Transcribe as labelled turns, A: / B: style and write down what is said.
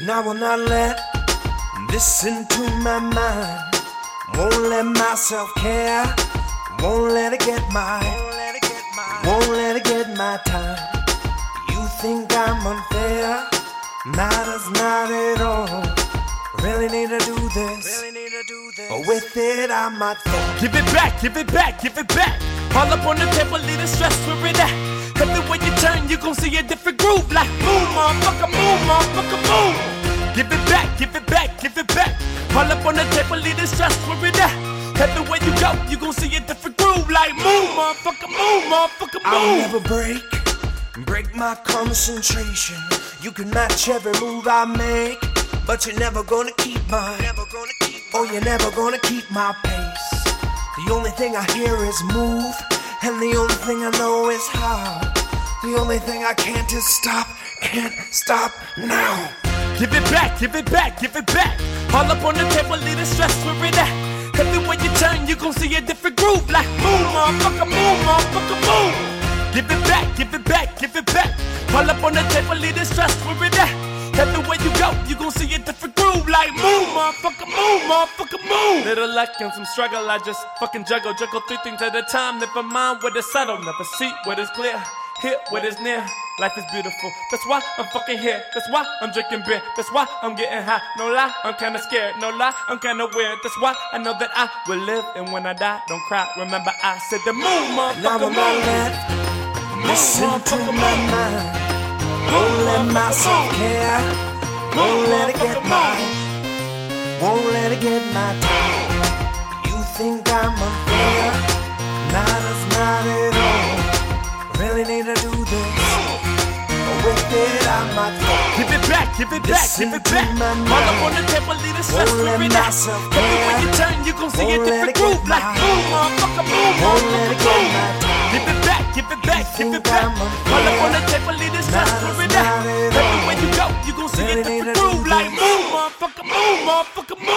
A: And I will not let this into my mind. Won't let myself care. Won't let it get my. Won't let it get my time. You think I'm unfair? Matters not at all. Really need to do this. But with it, I might fall.
B: Give it back, give it back, give it back. All up on the table, leave the stress where it at. Everywhere you turn, you gon' see a different groove. Like boom, motherfucker, boom, motherfucker, boom. Give it back, give it back, give it back. All up on the table, leave the stress where it at. Everywhere you go, you gon' see a different groove. Like move, motherfucker, move, motherfucker, move.
A: I'll never break, break my concentration. You can match every move I make, but you're never gonna keep my, never gonna keep, oh, you're never gonna keep my pace. The only thing I hear is move, and the only thing I know is how. The only thing I can't is stop, can't stop now.
B: Give it back, give it back, give it back. All up on the table, leave the stress where it at. Everywhere you turn, you gon' see a different groove. Like move, motherfucker, move, motherfucker, move. Give it back, give it back, give it back. All up on the table, leave the stress where it at. Everywhere you go, you gon' see a different groove. Like move, motherfucker, move, motherfucker, move. Little luck and some struggle, I just fucking juggle, juggle three things at a time. Never mind what is subtle, never see what is clear. Here, what is near. Life is beautiful. That's why I'm fucking here. That's why I'm drinking beer. That's why I'm getting high. No lie, I'm kinda scared. No lie, I'm kinda weird. That's why I know that I will live. And when I die, don't cry. Remember, I said the move,
A: Now
B: motherfucker,
A: I'm not
B: move.
A: listen to my mind. Won't let myself care. Won't let it get my. Won't let it get my time. You think I'm a unfair?
B: Give it back, give it back, give it back. All up on the table, leave it stress
A: for
B: it. Every
A: when
B: you turn, you gon' see a different groove. Like boom, motherfucker,
A: boom,
B: motherfucker,
A: boom.
B: Give it back, give it back, give it back. All up on the table, leave it stress
A: for
B: it.
A: Every when you
B: go, you gon' see a different groove. Like boom, motherfucker, boom, motherfucker, boom.